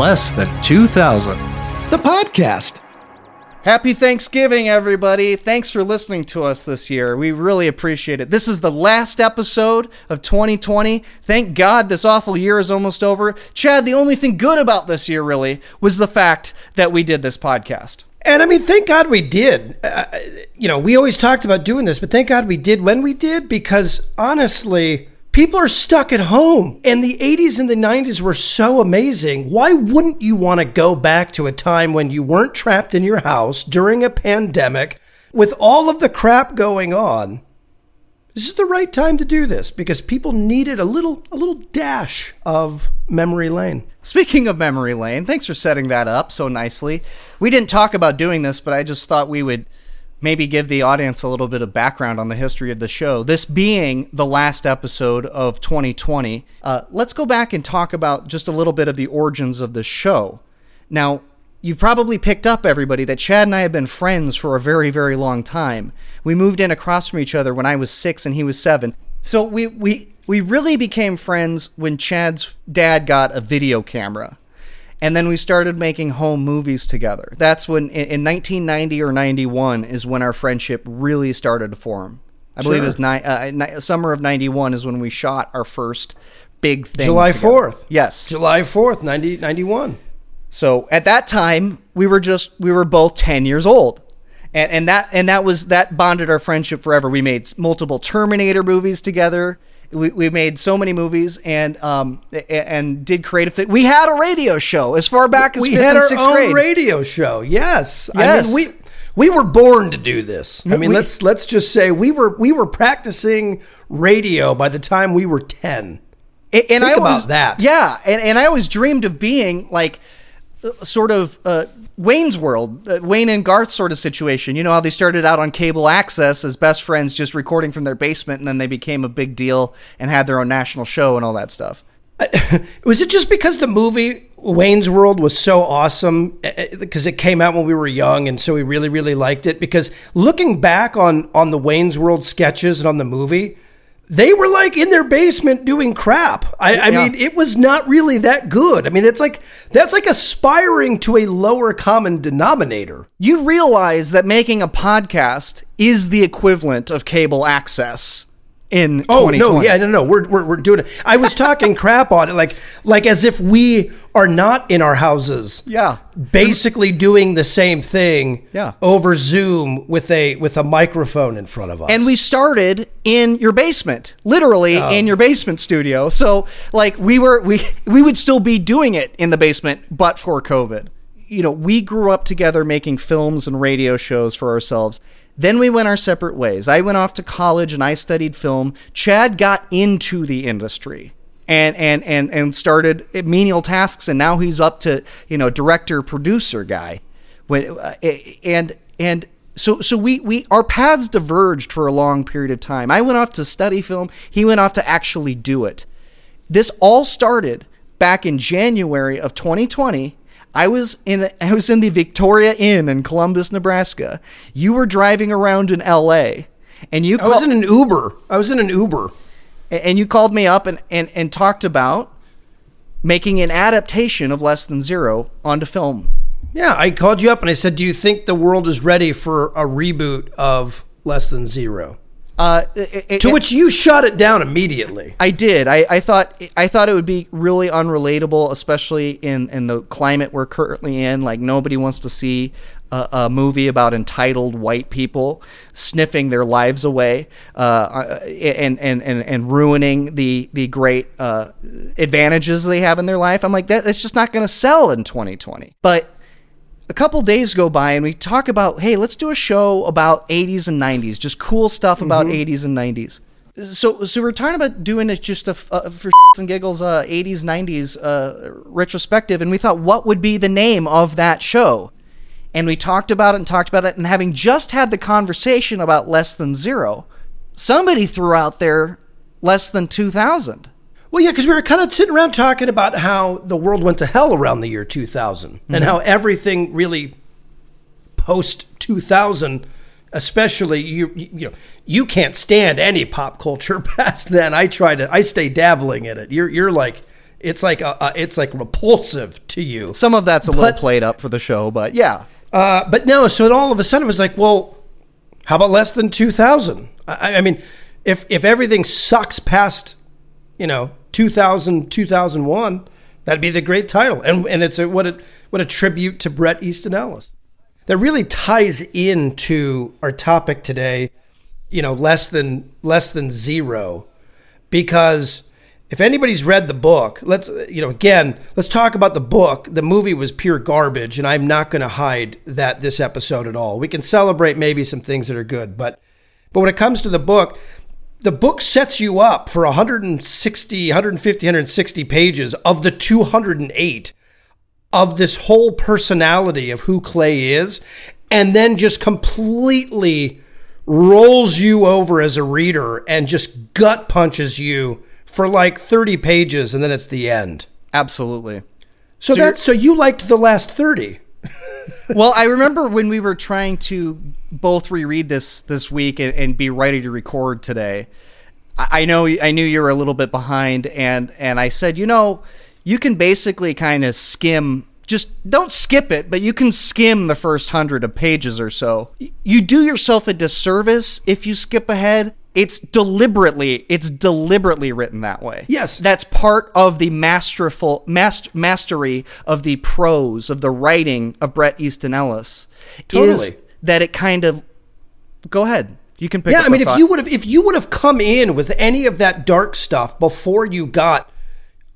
Less Than 2000. The podcast. Happy Thanksgiving, everybody. Thanks for listening to us this year. We really appreciate it. This is the last episode of 2020. Thank God this awful year is almost over. Chad, the only thing good about this year, really, was the fact that we did this podcast. And I mean, thank God we did. Uh, you know, we always talked about doing this, but thank God we did when we did because honestly, people are stuck at home. And the 80s and the 90s were so amazing. Why wouldn't you want to go back to a time when you weren't trapped in your house during a pandemic with all of the crap going on? This is the right time to do this because people needed a little a little dash of memory lane. Speaking of memory lane, thanks for setting that up so nicely. We didn't talk about doing this, but I just thought we would maybe give the audience a little bit of background on the history of the show. This being the last episode of 2020, uh, let's go back and talk about just a little bit of the origins of the show. Now, You've probably picked up, everybody, that Chad and I have been friends for a very, very long time. We moved in across from each other when I was six and he was seven. So we, we, we really became friends when Chad's dad got a video camera. And then we started making home movies together. That's when, in, in 1990 or 91, is when our friendship really started to form. I believe it was ni- uh, ni- summer of 91 is when we shot our first big thing. July together. 4th. Yes. July 4th, 90, 91. So at that time, we were just we were both ten years old, and and that and that was that bonded our friendship forever. We made multiple Terminator movies together. We, we made so many movies and um and did creative things. We had a radio show as far back as we fifth had and our sixth own grade. radio show. Yes. I Yes. mean, we we were born to do this. I mean, We- let's let's just say we were we were practicing radio by the time we were 10. A- and Think I always- about that. Yeah, and, and I always dreamed of being like sort of uh, Wayne's World, uh, Wayne and Garth sort of situation. You know how they started out on cable access as best friends, just recording from their basement, and then they became a big deal and had their own national show and all that stuff. Was it just because the movie Wayne's World was so awesome because it came out when we were young and so we really really liked it because looking back on on the Wayne's World sketches and on the movie they were like in their basement doing crap. I, I Yeah. mean, it was not really that good. I mean, it's like that's like aspiring to a lower common denominator. You realize that making a podcast is the equivalent of cable access in Oh no, yeah, no, no, we're, we're we're doing it. I was talking crap on it, like like as if we are not in our houses. Yeah. basically doing the same thing. Yeah. over Zoom with a with a microphone in front of us. and we started in your basement literally Oh. in your basement studio so like we were we we would still be doing it in the basement but for covid you know we grew up together making films and radio shows for ourselves then we went our separate ways i went off to college and i studied film chad got into the industry and and and and started menial tasks and now he's up to you know director producer guy when uh, and and so so we we our paths diverged for a long period of time. I went off to study film. He went off to actually do it. This all started back in January of 2020. I was in I was in the Victoria Inn in Columbus, Nebraska. You were driving around in L.A. and you I was in an Uber. I was in an Uber. and you called me up and, and, and talked about making an adaptation of Less Than Zero onto film. Yeah, I called you up and I said, "Do you think the world is ready for a reboot of Less Than Zero? Uh, it- it- To which you shot it down immediately. I did. I, I thought I thought it would be really unrelatable, especially in, in the climate we're currently in. Like nobody wants to see a, a movie about entitled white people sniffing their lives away uh, and, and, and, and ruining the the great uh, advantages they have in their life. I'm like that. It's just not going to sell in 2020. But a couple days go by and we talk about hey let's do a show about 80s and 90s just cool stuff about 80s and 90s so so we're talking about doing it just a, uh, for shits and giggles uh, 80s 90s uh, retrospective and we thought what would be the name of that show? And we talked about it and talked about it and having just had the conversation about less than zero somebody threw out there less than 2000 Well, yeah, because we were kind of sitting around talking about how the world went to hell around the year 2000 and how everything really post 2000 especially you you know you can't stand any pop culture past then i try to i stay dabbling in it you're you're like It's like a, a, it's like repulsive to you. Some of that's a little played up for the show, but yeah. Uh, but no, so all of a sudden it was like, well, how about less than 2000? I, I mean, if, if everything sucks past, you know, 2000, 2001, that'd be the great title. And, and it's a, what a, what a tribute to Bret Easton Ellis. That really ties into our topic today, you know, less than, less than zero, because if anybody's read the book, let's you know again, let's talk about the book. The movie was pure garbage, and I'm not going to hide that this episode at all. We can celebrate maybe some things that are good, but but when it comes to the book, the book sets you up for 160, 150, 160 pages of the 208 of this whole personality of who Clay is, and then just completely rolls you over as a reader and just gut punches you for like 30 pages, and then it's the end. Absolutely. So, So that's so you liked the last 30. Well, I remember when we were trying to both reread this this week and, and be ready to record today. I I know I knew you were a little bit behind, and and I said, you know, you can basically kind of skim. Just don't skip it, but you can skim the first hundred of pages or so. You do yourself a disservice if you skip ahead. It's deliberately, it's deliberately written that way. Yes. that's part of the masterful mast- mastery of the prose of the writing of Bret Easton Ellis. Is Totally. that it kind of go ahead. You can pick Yeah, up I mean, if thought. you would have if you would have come in with any of that dark stuff before you got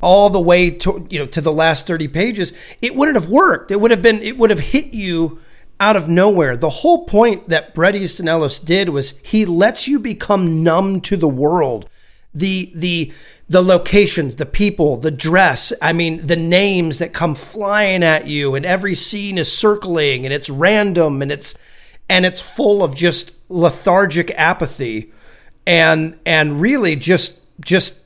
all the way to you know to the last 30 pages, it wouldn't have worked. It would have been it would have hit you out of nowhere. The whole point that Bret Easton Ellis did was he lets you become numb to the world. The the the locations, the people, the dress, I mean the names that come flying at you and every scene is circling and it's random and it's and it's full of just lethargic apathy and and really just just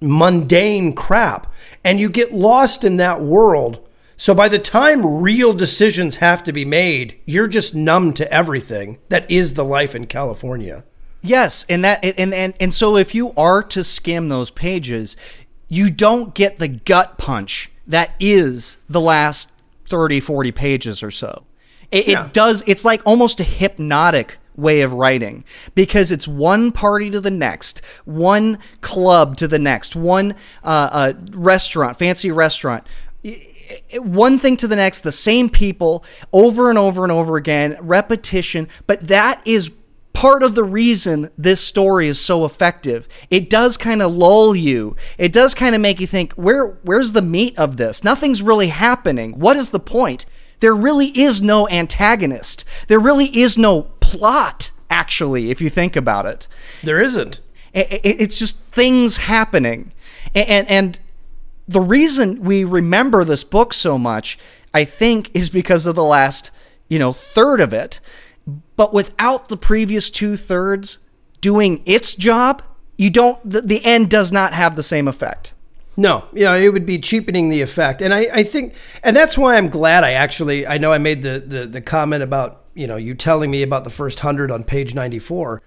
mundane crap and you get lost in that world so by the time real decisions have to be made you're just numb to everything that is the life in California Yes, and that and and and so if you are to skim those pages, you don't get the gut punch that is the last 30 40 pages or so. It, Yeah. it does it's like almost a hypnotic way of writing because it's one party to the next, one club to the next, one uh, uh, restaurant, fancy restaurant one thing to the next, the same people over and over and over again, repetition. But that is part of the reason this story is so effective. It does kind of lull you. It does kind of make you think, where where's the meat of this? Nothing's really happening. What is the point? There really is no antagonist. There really is no plot, actually, if you think about it. there isn't It's just things happening. And, and the reason we remember this book so much, I think, is because of the last, you know, third of it. But without the previous two thirds doing its job, you don't, the, the end does not have the same effect. No, know, it would be cheapening the effect. And I, I think, and that's why I'm glad I actually, I know I made the, the, the comment about, you know, you telling me about the first hundred on page 94.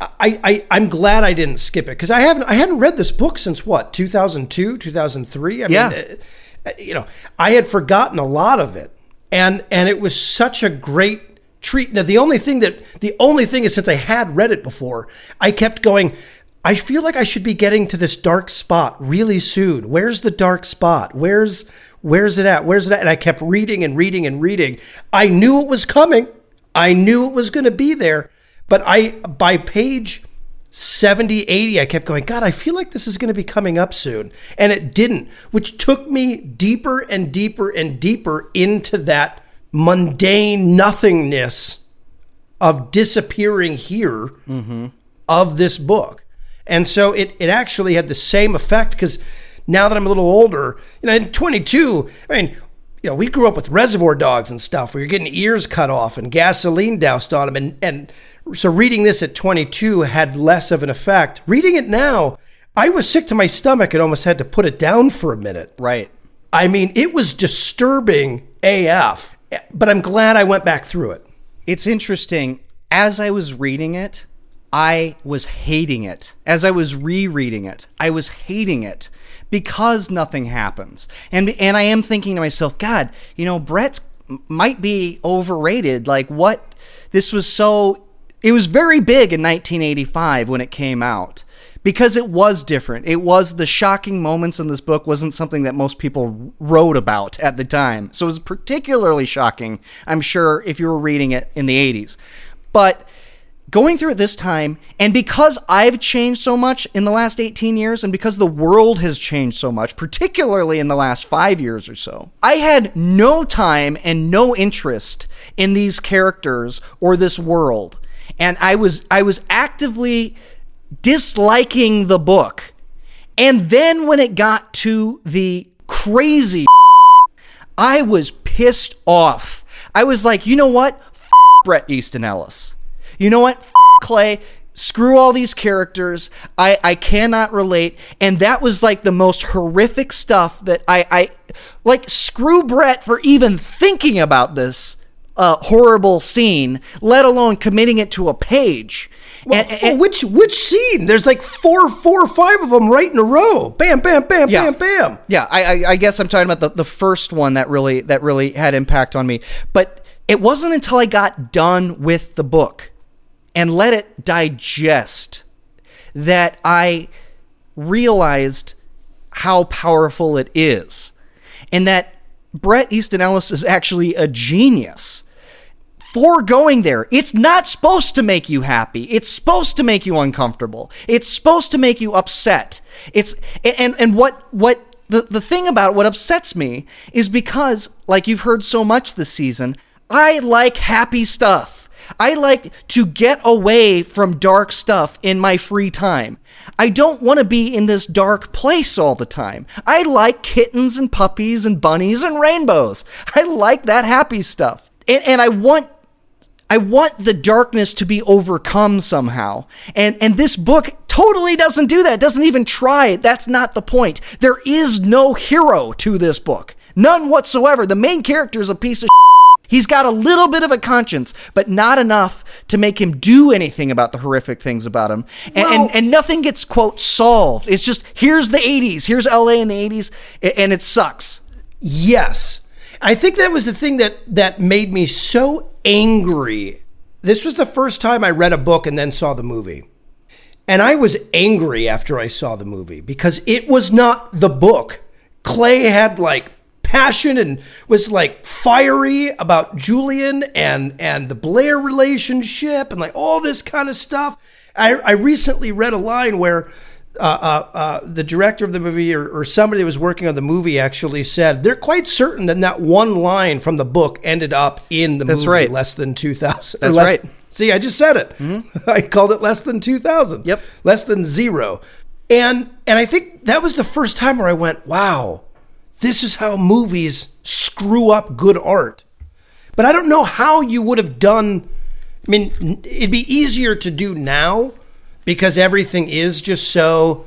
I, I, I'm glad I didn't skip it because I haven't, I hadn't read this book since what, 2002, 2003? I Yeah. mean, uh, you know, I had forgotten a lot of it. And, and it was such a great treat. Now, the only thing that, the only thing is since I had read it before, I kept going, I feel like I should be getting to this dark spot really soon. Where's the dark spot? Where's where's it at? Where's it at? And I kept reading and reading and reading. I knew it was coming. I knew it was going to be there. But I by page 70, 80, I kept going, God, I feel like this is going to be coming up soon. And it didn't, which took me deeper and deeper and deeper into that mundane nothingness of disappearing here mm-hmm. of this book. And so it, it actually had the same effect because now that I'm a little older, you know, in 22, I mean, you know, we grew up with reservoir dogs and stuff where you're getting ears cut off and gasoline doused on them. And, and so reading this at 22 had less of an effect. Reading it now, I was sick to my stomach and almost had to put it down for a minute. Right. I mean, it was disturbing AF, but I'm glad I went back through it. It's interesting. As I was reading it, I was hating it. As I was rereading it, I was hating it because nothing happens. And and I am thinking to myself, God, you know, Bret might be overrated. Like what this was so it was very big in 1985 when it came out because it was different. It was the shocking moments in this book wasn't something that most people wrote about at the time. So it was particularly shocking, I'm sure, if you were reading it in the 80s. But going through it this time, and because I've changed so much in the last 18 years, and because the world has changed so much, particularly in the last five years or so, I had no time and no interest in these characters or this world. And I was I was actively disliking the book. And then when it got to the crazy, I was pissed off. I was like, you know what? F- Bret Easton Ellis. You know what? F- Clay. Screw all these characters. I, I cannot relate. And that was like the most horrific stuff that I, I like screw Bret for even thinking about this uh, horrible scene, let alone committing it to a page. Well, and, and, which which scene? There's like four, four or five of them right in a row. Bam, bam, bam, yeah. bam, bam. Yeah, I, I, I guess I'm talking about the, the first one that really that really had impact on me. But it wasn't until I got done with the book and let it digest that I realized how powerful it is, and that Bret Easton Ellis is actually a genius for going there. It's not supposed to make you happy. It's supposed to make you uncomfortable. It's supposed to make you upset. It's and and what what the the thing about what upsets me is because like you've heard so much this season, I like happy stuff. I like to get away from dark stuff in my free time. I don't want to be in this dark place all the time. I like kittens and puppies and bunnies and rainbows. I like that happy stuff. And, and I want I want the darkness to be overcome somehow. And and this book totally doesn't do that. Doesn't even try. That's not the point. There is no hero to this book. None whatsoever. The main character is a piece of He's got a little bit of a conscience, but not enough to make him do anything about the horrific things about him. And, well, and, and, nothing gets, quote, solved. It's just, here's the 80s, here's LA in the 80s, and it sucks. Yes. I think that was the thing that, that made me so angry. This was the first time I read a book and then saw the movie. And I was angry after I saw the movie because it was not the book. Clay had like passion and was like fiery about Julian and and the Blair relationship and like all this kind of stuff. I, I recently read a line where uh, uh, uh, the director of the movie or, or, somebody that was working on the movie actually said they're quite certain that that one line from the book ended up in the That's movie right. less than 2000. That's right. See, I just said it. Mm-hmm. I called it less than 2000. Yep. Less than zero. And and I think that was the first time where I went, wow, this is how movies screw up good art. But I don't know how you would have done. I mean, it'd be easier to do now because everything is just so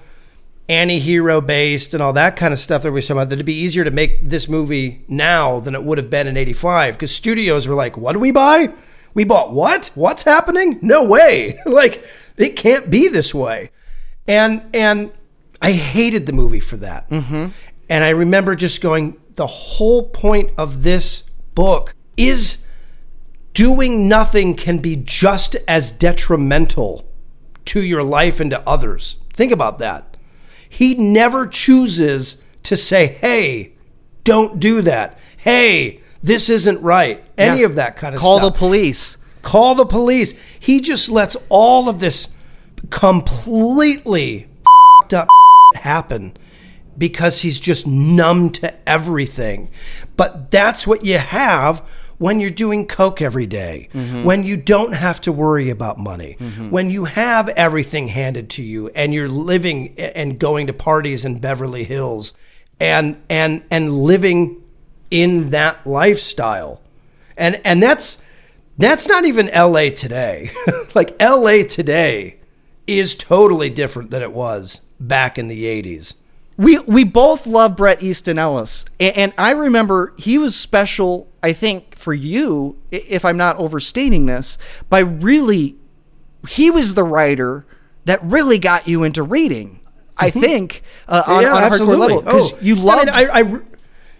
anti-hero based and all that kind of stuff that we talking about that it'd be easier to make this movie now than it would have been in 85 because studios were like what do we buy? We bought what? What's happening? No way. Like it can't be this way. And and i hated the movie for that. Mm-hmm. and i remember just going the whole point of this book is doing nothing can be just as detrimental to your life and to others. Think about that. He never chooses to say, hey, don't do that. Hey, this isn't right. Any yeah. of that kind of Call stuff. Call the police. Call the police. He just lets all of this completely up happen because he's just numb to everything. But that's what you have when you're doing coke every day, mm-hmm. when you don't have to worry about money, mm-hmm. when you have everything handed to you and you're living and going to parties in Beverly Hills and and and living in that lifestyle. And and that's that's not even LA today. like LA today is totally different than it was back in the 80s we we both love Bret Easton Ellis, and, and, I remember he was special. I think for you, if I'm not overstating this, by really he was the writer that really got you into reading. I think uh, on, yeah, on a hardcore absolutely. level because Oh, you I loved. mean, I, I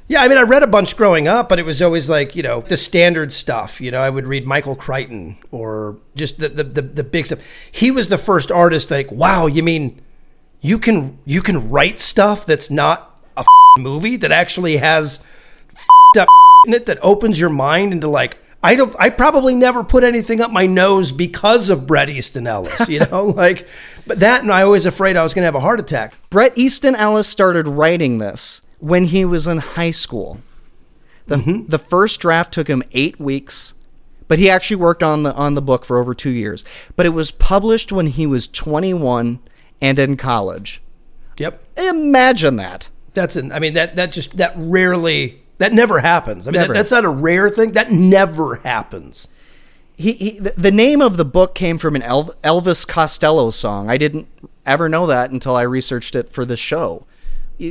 yeah, I mean, I read a bunch growing up, but it was always like you know the standard stuff. You know, I would read Michael Crichton or just the the, the, the big stuff. He was the first artist. Like, wow, you mean you can you can write stuff that's not a movie that actually has up in it that opens your mind into like. I don't. I probably never put anything up my nose because of Bret Easton Ellis, you know, like. But that, and I was afraid I was going to have a heart attack. Bret Easton Ellis started writing this when he was in high school. The, Mm-hmm. the first draft took him eight weeks, but he actually worked on the on the book for over two years. But it was published when he was 21 and in college. Yep. Imagine that. That's an. I mean that that just that rarely that never happens. I mean that, that's not a rare thing. That never happens. He, he the, name of the book came from an Elvis Costello song. I didn't ever know that until I researched it for this show.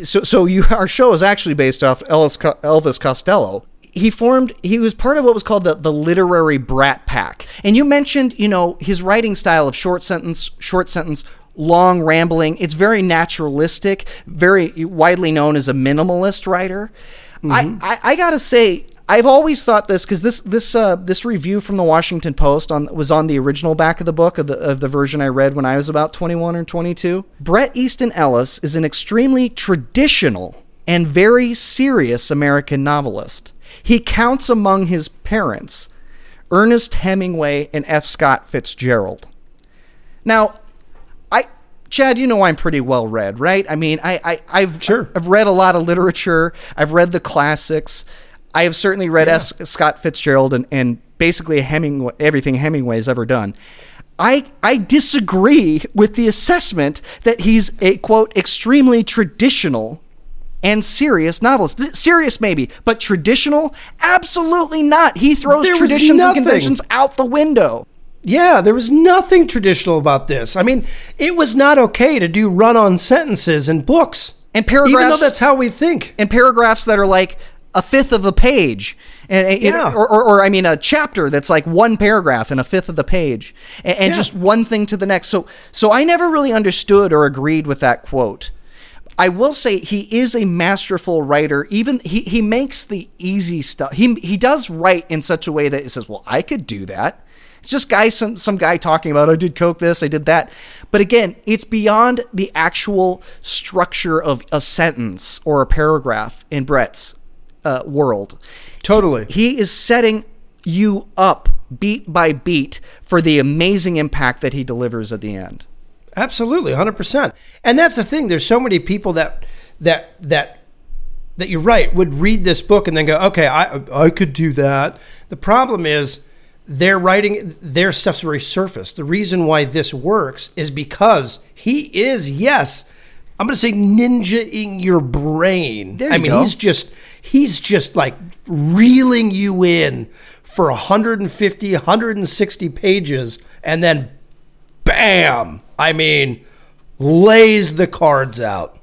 So so you our show is actually based off Elvis Elvis Costello. He formed he was part of what was called the, the literary brat pack. And you mentioned, you know, his writing style of short sentence, short sentence, long rambling. It's very naturalistic, very widely known as a minimalist writer. I, I, I gotta say, I've always thought this because this this uh, this review from the Washington Post on was on the original back of the book of the of the version I read when I was about twenty one or twenty two. Bret Easton Ellis is an extremely traditional and very serious American novelist. He counts among his parents Ernest Hemingway and F. Scott Fitzgerald. Now, Chad, you know I'm pretty well read, right? I mean, I, I I've Sure. I've read a lot of literature. I've read the classics. I have certainly read F. Scott Fitzgerald and, and basically Hemingway, everything Hemingway's ever done. I I disagree with the assessment that he's a quote extremely traditional and serious novelist. Serious maybe, but traditional? Absolutely not. He throws There traditions and conventions out the window. Yeah, there was nothing traditional about this. I mean, it was not okay to do run-on sentences in books And paragraphs. even though that's how we think. and paragraphs that are like a fifth of a page and and- Yeah. or, or, or i mean a chapter that's like one paragraph and a fifth of the page and, and Yeah. just one thing to the next so so i never really understood or agreed with that quote i will say he is a masterful writer even he, he makes the easy stuff he, he does write in such a way that it says well i could do that it's just guy some some guy talking about I did coke this, I did that. But again, it's beyond the actual structure of a sentence or a paragraph in Bret's uh, world. Totally. He is setting you up beat by beat for the amazing impact that he delivers at the end. Absolutely, hundred percent. And that's the thing. There's so many people that that that that you're right would read this book and then go, okay, I I could do that. The problem is they're writing their stuff's very surface. The reason why this works is because he is yes. I'm going to say ninja-ing your brain. There I you mean, go. he's just he's just like reeling you in for 150, 160 pages and then bam. I mean, lays the cards out.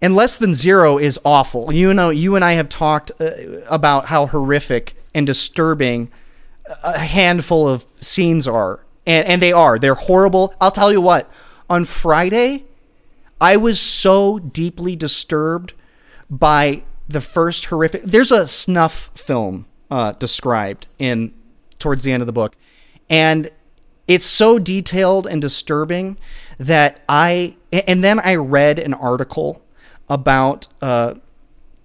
and less than zero is awful. You know, you and I have talked uh, about how horrific and disturbing a handful of scenes are, and and they are. They're horrible. I'll tell you what. On Friday, I was so deeply disturbed by the first horrific. There's a snuff film uh, described in towards the end of the book, and it's so detailed and disturbing that I. And then I read an article about uh,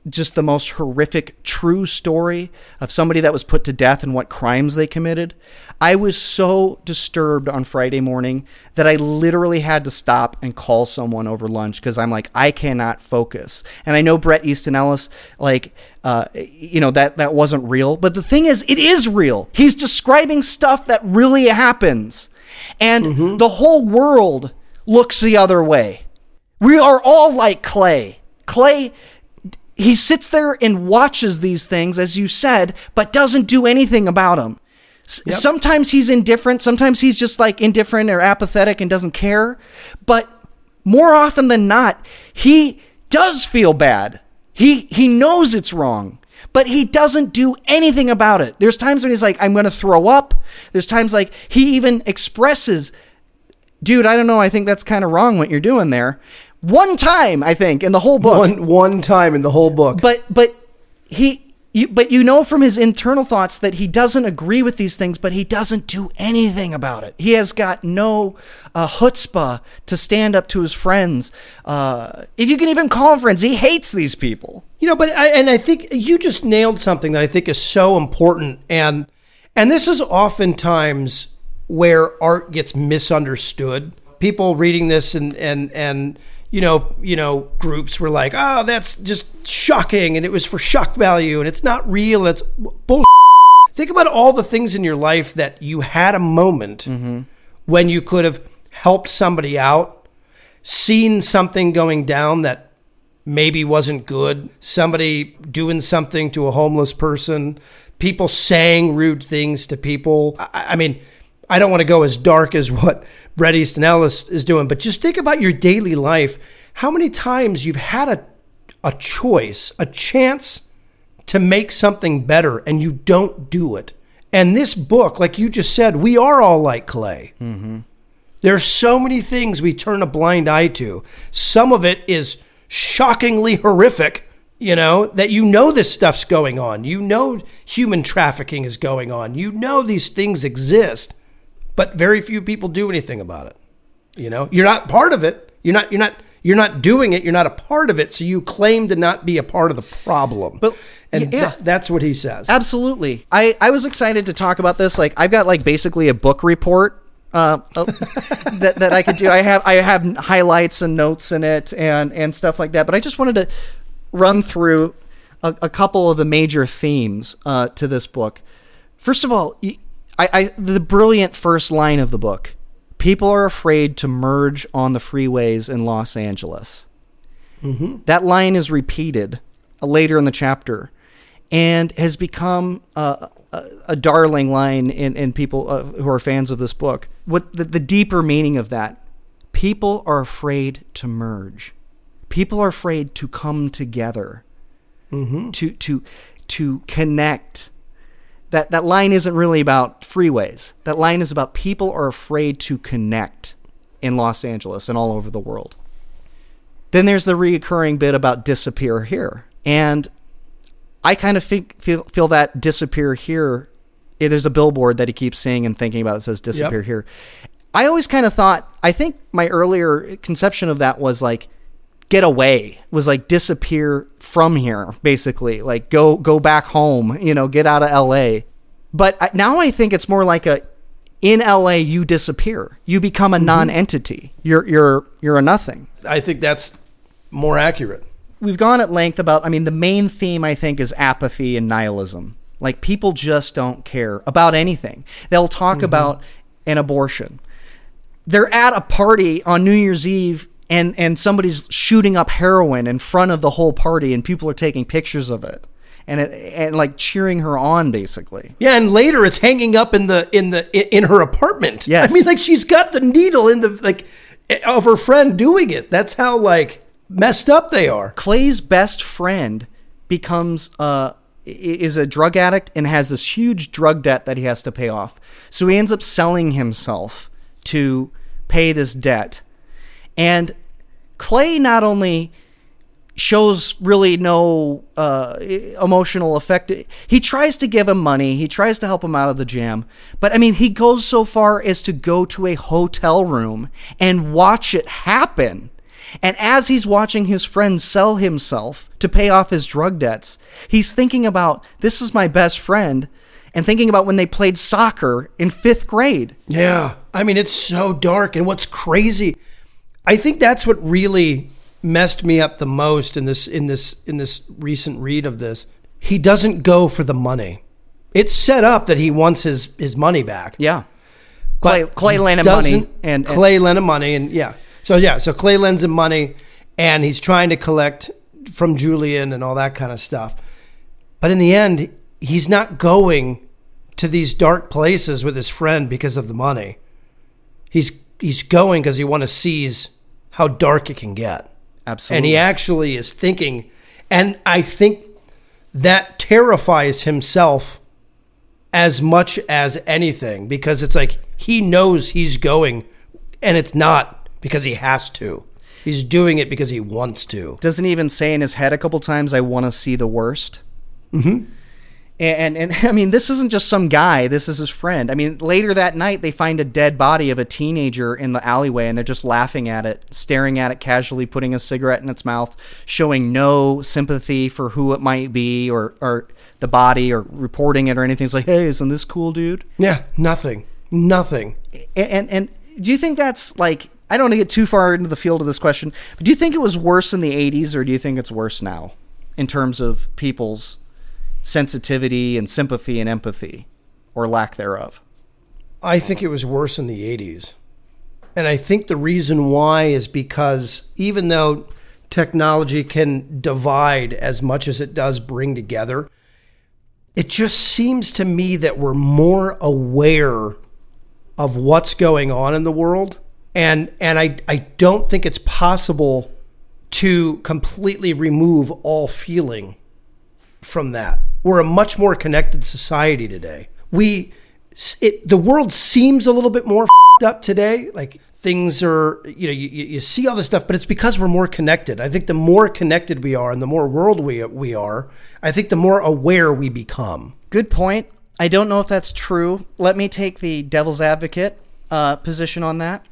just the most horrific true story of somebody that was put to death and what crimes they committed. I was so disturbed on Friday morning that I literally had to stop and call someone over lunch because I'm like, I cannot focus. And I know Bret Easton Ellis, like, uh, you know, that, that wasn't real. But the thing is, it is real. He's describing stuff that really happens. And the whole world looks the other way. We are all like Clay. Clay, he sits there and watches these things, as you said, but doesn't do anything about them. S- Sometimes he's indifferent. Sometimes he's just like indifferent or apathetic and doesn't care. But more often than not, he does feel bad. He he knows it's wrong, but he doesn't do anything about it. There's times when he's like, "I'm going to throw up." There's times like he even expresses dude, I don't know. I think that's kind of wrong what you're doing there. One time, I think, in the whole book. One one time in the whole book. But but he you, but you know from his internal thoughts that he doesn't agree with these things, but he doesn't do anything about it. He has got no uh, chutzpah to stand up to his friends. Uh, if you can even call them friends, he hates these people. You know, but I, and I think you just nailed something that I think is so important, and and this is oftentimes where art gets misunderstood. People reading this and and and you know, you know, groups were like, "Oh, that's just shocking," and it was for shock value, and it's not real, and it's bull. Think about all the things in your life that you had a moment mm-hmm. when you could have helped somebody out, seen something going down that maybe wasn't good, somebody doing something to a homeless person, people saying rude things to people. I, I mean, I don't want to go as dark as what Bret Easton Ellis is doing. But just think about your daily life. How many times you've had a, a choice, a chance to make something better, and you don't do it. And this book, like you just said, we are all like clay. Mm-hmm. There are so many things we turn a blind eye to. Some of it is shockingly horrific, you know, that you know this stuff's going on. You know human trafficking is going on. You know these things exist but very few people do anything about it. You know, you're not part of it. You're not. You're not. You're not doing it. You're not a part of it. So you claim to not be a part of the problem. But and yeah. Th- that's what he says. Absolutely. I I was excited to talk about this. Like I've got like basically a book report uh, uh that that I could do. I have I have highlights and notes in it and and stuff like that. But I just wanted to run through a, a couple of the major themes uh, to this book. First of all, I, I the brilliant first line of the book. People are afraid to merge on the freeways in Los Angeles. Mm-hmm. That line is repeated later in the chapter and has become a, a, darling line in, in people uh, who are fans of this book. What the, the deeper meaning of that? People are afraid to merge. People are afraid to come together, mm-hmm. to to to connect, that that line isn't really about freeways. That line is about people are afraid to connect in Los Angeles and all over the world. Then there's the reoccurring bit about disappear here. And I kind of think, feel, feel that disappear here. Eh, there's a billboard that he keeps seeing and thinking about that says disappear yep. here. I always kind of thought, I think my earlier conception of that was like, get away was like disappear from here basically. Like go go back home you know get out of LA but now I think it's more like a in LA you disappear. You become a mm-hmm. non-entity. You're you're you're a nothing. I think that's more accurate. We've gone at length about I mean the main theme I think is apathy and nihilism. Like people just don't care about anything. They'll talk mm-hmm. about an abortion. They're at a party on New Year's Eve and and somebody's shooting up heroin in front of the whole party and people are taking pictures of it and it, and like cheering her on basically. Yeah, and later it's hanging up in the in the in her apartment. Yes. I mean like she's got the needle in the like of her friend doing it. That's how like messed up they are. Clay's best friend becomes uh is a drug addict and has this huge drug debt that he has to pay off. So he ends up selling himself to pay this debt. And Clay not only shows really no uh, emotional effect. He tries to give him money. He tries to help him out of the jam. But I mean, he goes so far as to go to a hotel room and watch it happen. And as he's watching his friend sell himself to pay off his drug debts, he's thinking about this is my best friend and thinking about when they played soccer in fifth grade. Yeah. I mean, it's so dark. And what's crazy I think that's what really messed me up the most in this in this in this recent read of this. He doesn't go for the money. It's set up that he wants his his money back. Yeah. Clay Clay lent him money and, and Clay lent him money and yeah. So yeah, so Clay lends him money and he's trying to collect from Julian and all that kind of stuff. But in the end, he's not going to these dark places with his friend because of the money. He's he's going because he want to seize how dark it can get. Absolutely. And he actually is thinking, and I think that terrifies himself as much as anything because it's like he knows he's going And it's not because he has to. He's doing it because he wants to. Doesn't even say in his head a couple times, I want to see the worst. Mm-hmm. And, and, and I mean, this isn't just some guy. This is his friend. I mean, later that night, they find a dead body of a teenager in the alleyway, and they're just laughing at it, staring at it casually, putting a cigarette in its mouth, showing no sympathy for who it might be or, or the body or reporting it or anything. It's like, hey, isn't this cool, dude? Yeah, nothing. Nothing. And, and, and do you think that's like I don't want to get too far into the field of this question, but do you think it was worse in the 80s or do you think it's worse now in terms of people's sensitivity and sympathy and empathy or lack thereof? I think it was worse in the 80s. And I think the reason why is because even though technology can divide as much as it does bring together, it just seems to me that we're more aware of what's going on in the world and and I I don't think it's possible to completely remove all feeling from that. We're a much more connected society today. We it, the world seems a little bit more up today. Like things are, you know, you, you see all this stuff, but it's because we're more connected. I think the more connected we are and the more world we, we are, I think the more aware we become. Good point. I don't know if that's true. Let me take the devil's advocate uh, position on that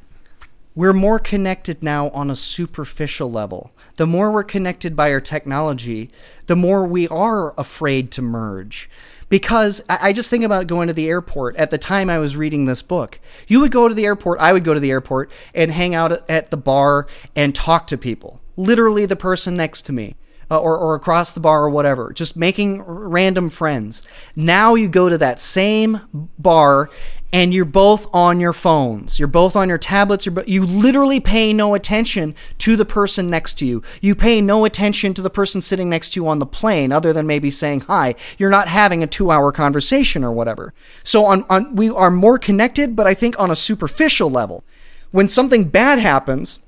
we're more connected now on a superficial level. The more we're connected by our technology, the more we are afraid to merge. Because I just think about going to the airport. At the time I was reading this book, you would go to the airport, I would go to the airport and hang out at the bar and talk to people. Literally, the person next to me. Uh, or, or across the bar or whatever, just making random friends. Now you go to that same bar and you're both on your phones. You're both on your tablets. You're, you literally pay no attention to the person next to you. You pay no attention to the person sitting next to you on the plane, other than maybe saying hi. You're not having a two-hour conversation or whatever. So on, on we are more connected, but I think on a superficial level. When something bad happens,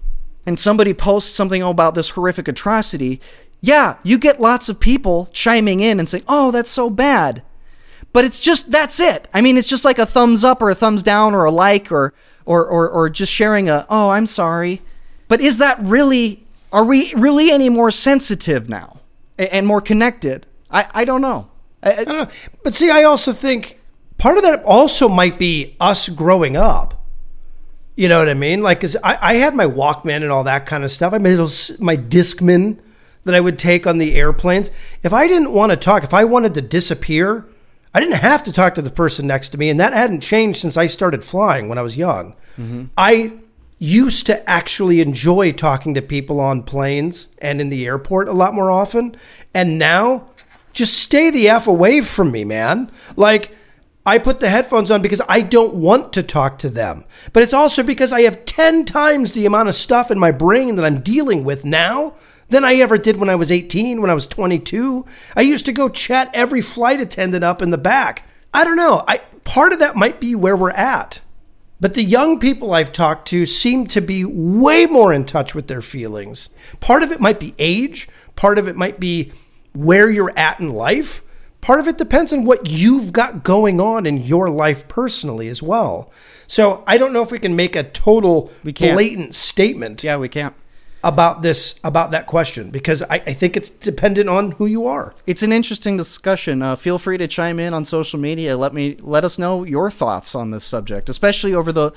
and somebody posts something about this horrific atrocity, yeah, you get lots of people chiming in and saying, "Oh, that's so bad." But it's just that's it. I mean, it's just like a thumbs up or a thumbs down or a like or or or, or just sharing a oh I'm sorry. But is that really are we really any more sensitive now and more connected? I, I don't know. I, I don't know. But see, I also think part of that also might be us growing up. You know what I mean? Like, cause I, I had my Walkman and all that kind of stuff. I made my Discman that I would take on the airplanes. If I didn't want to talk, if I wanted to disappear, I didn't have to talk to the person next to me, and that hadn't changed since I started flying when I was young. Mm-hmm. I used to actually enjoy talking to people on planes and in the airport a lot more often, and now just stay the f away from me, man. Like. I put the headphones on because I don't want to talk to them. But it's also because I have 10 times the amount of stuff in my brain that I'm dealing with now than I ever did when I was 18, when I was 22. I used to go chat every flight attendant up in the back. I don't know. I part of that might be where we're at. But the young people I've talked to seem to be way more in touch with their feelings. Part of it might be age, part of it might be where you're at in life. Part of it depends on what you've got going on in your life personally as well. So I don't know if we can make a total blatant statement. Yeah, we can't about this about that question because I, I, think it's dependent on who you are. It's an interesting discussion. Uh, feel free to chime in on social media. Let me let us know your thoughts on this subject, especially over the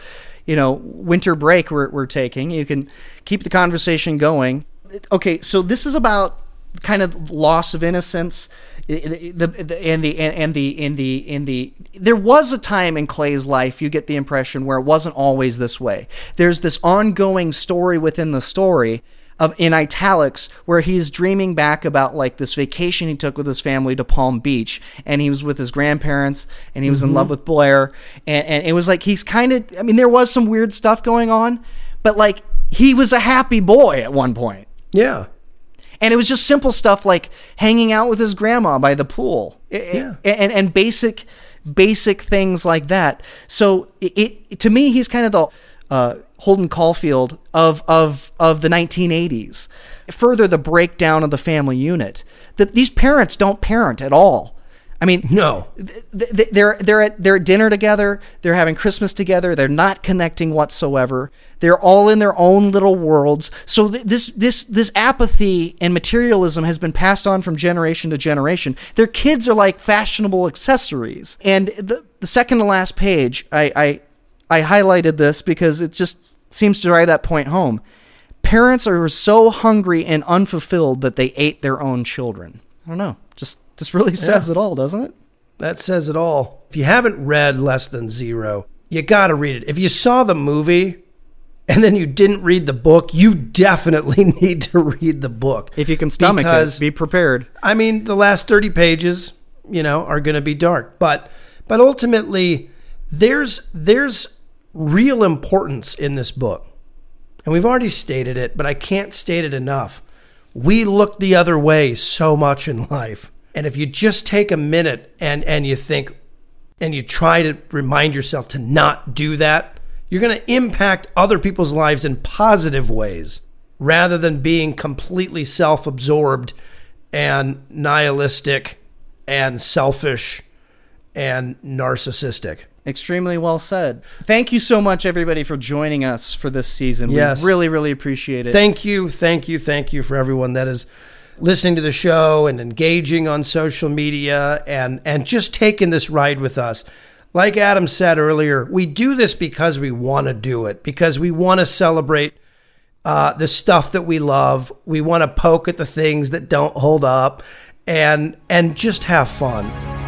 you know winter break we're, we're taking. You can keep the conversation going. Okay, so this is about kind of loss of innocence the, the, and the and the in the in the there was a time in Clay's life you get the impression where it wasn't always this way. There's this ongoing story within the story of in italics where he's dreaming back about like this vacation he took with his family to Palm Beach and he was with his grandparents and he was mm-hmm. in love with Blair and, and it was like he's kind of I mean there was some weird stuff going on but like he was a happy boy at one point. Yeah. And it was just simple stuff like hanging out with his grandma by the pool. Yeah. And, and basic basic things like that. So it, it to me he's kind of the uh, Holden Caulfield of of of the 1980s. Further the breakdown of the family unit. That these parents don't parent at all. I mean, No. th- th- they're they're at they're at dinner together. They're having Christmas together. They're not connecting whatsoever. They're all in their own little worlds. So th- this this this apathy and materialism has been passed on from generation to generation. Their kids are like fashionable accessories. And the the second to last page, I I, I highlighted this because it just seems to drive that point home. Parents are so hungry and unfulfilled that they ate their own children. I don't know. Just this really says it all, doesn't it? That says it all. If you haven't read Less Than Zero, you got to read it. If you saw the movie and then you didn't read the book, you definitely need to read the book. If you can stomach Because- it, be prepared. I mean, the last 30 pages, you know, are going to be dark, but but ultimately there's there's real importance in this book. And we've already stated it, but I can't state it enough. We look the other way so much in life. And if you just take a minute and and you think and you try to remind yourself to not do that, you're going to impact other people's lives in positive ways rather than being completely self absorbed and nihilistic and selfish and narcissistic. Extremely well said. Thank you so much, everybody, for joining us for this season. Yes. We really, really appreciate it. Thank you, thank you, thank you for everyone that is listening to the show and engaging on social media and and just taking this ride with us. Like Adam said earlier, we do this because we want to do it, because we want to celebrate uh, the stuff that we love. We want to poke at the things that don't hold up, and and just have fun.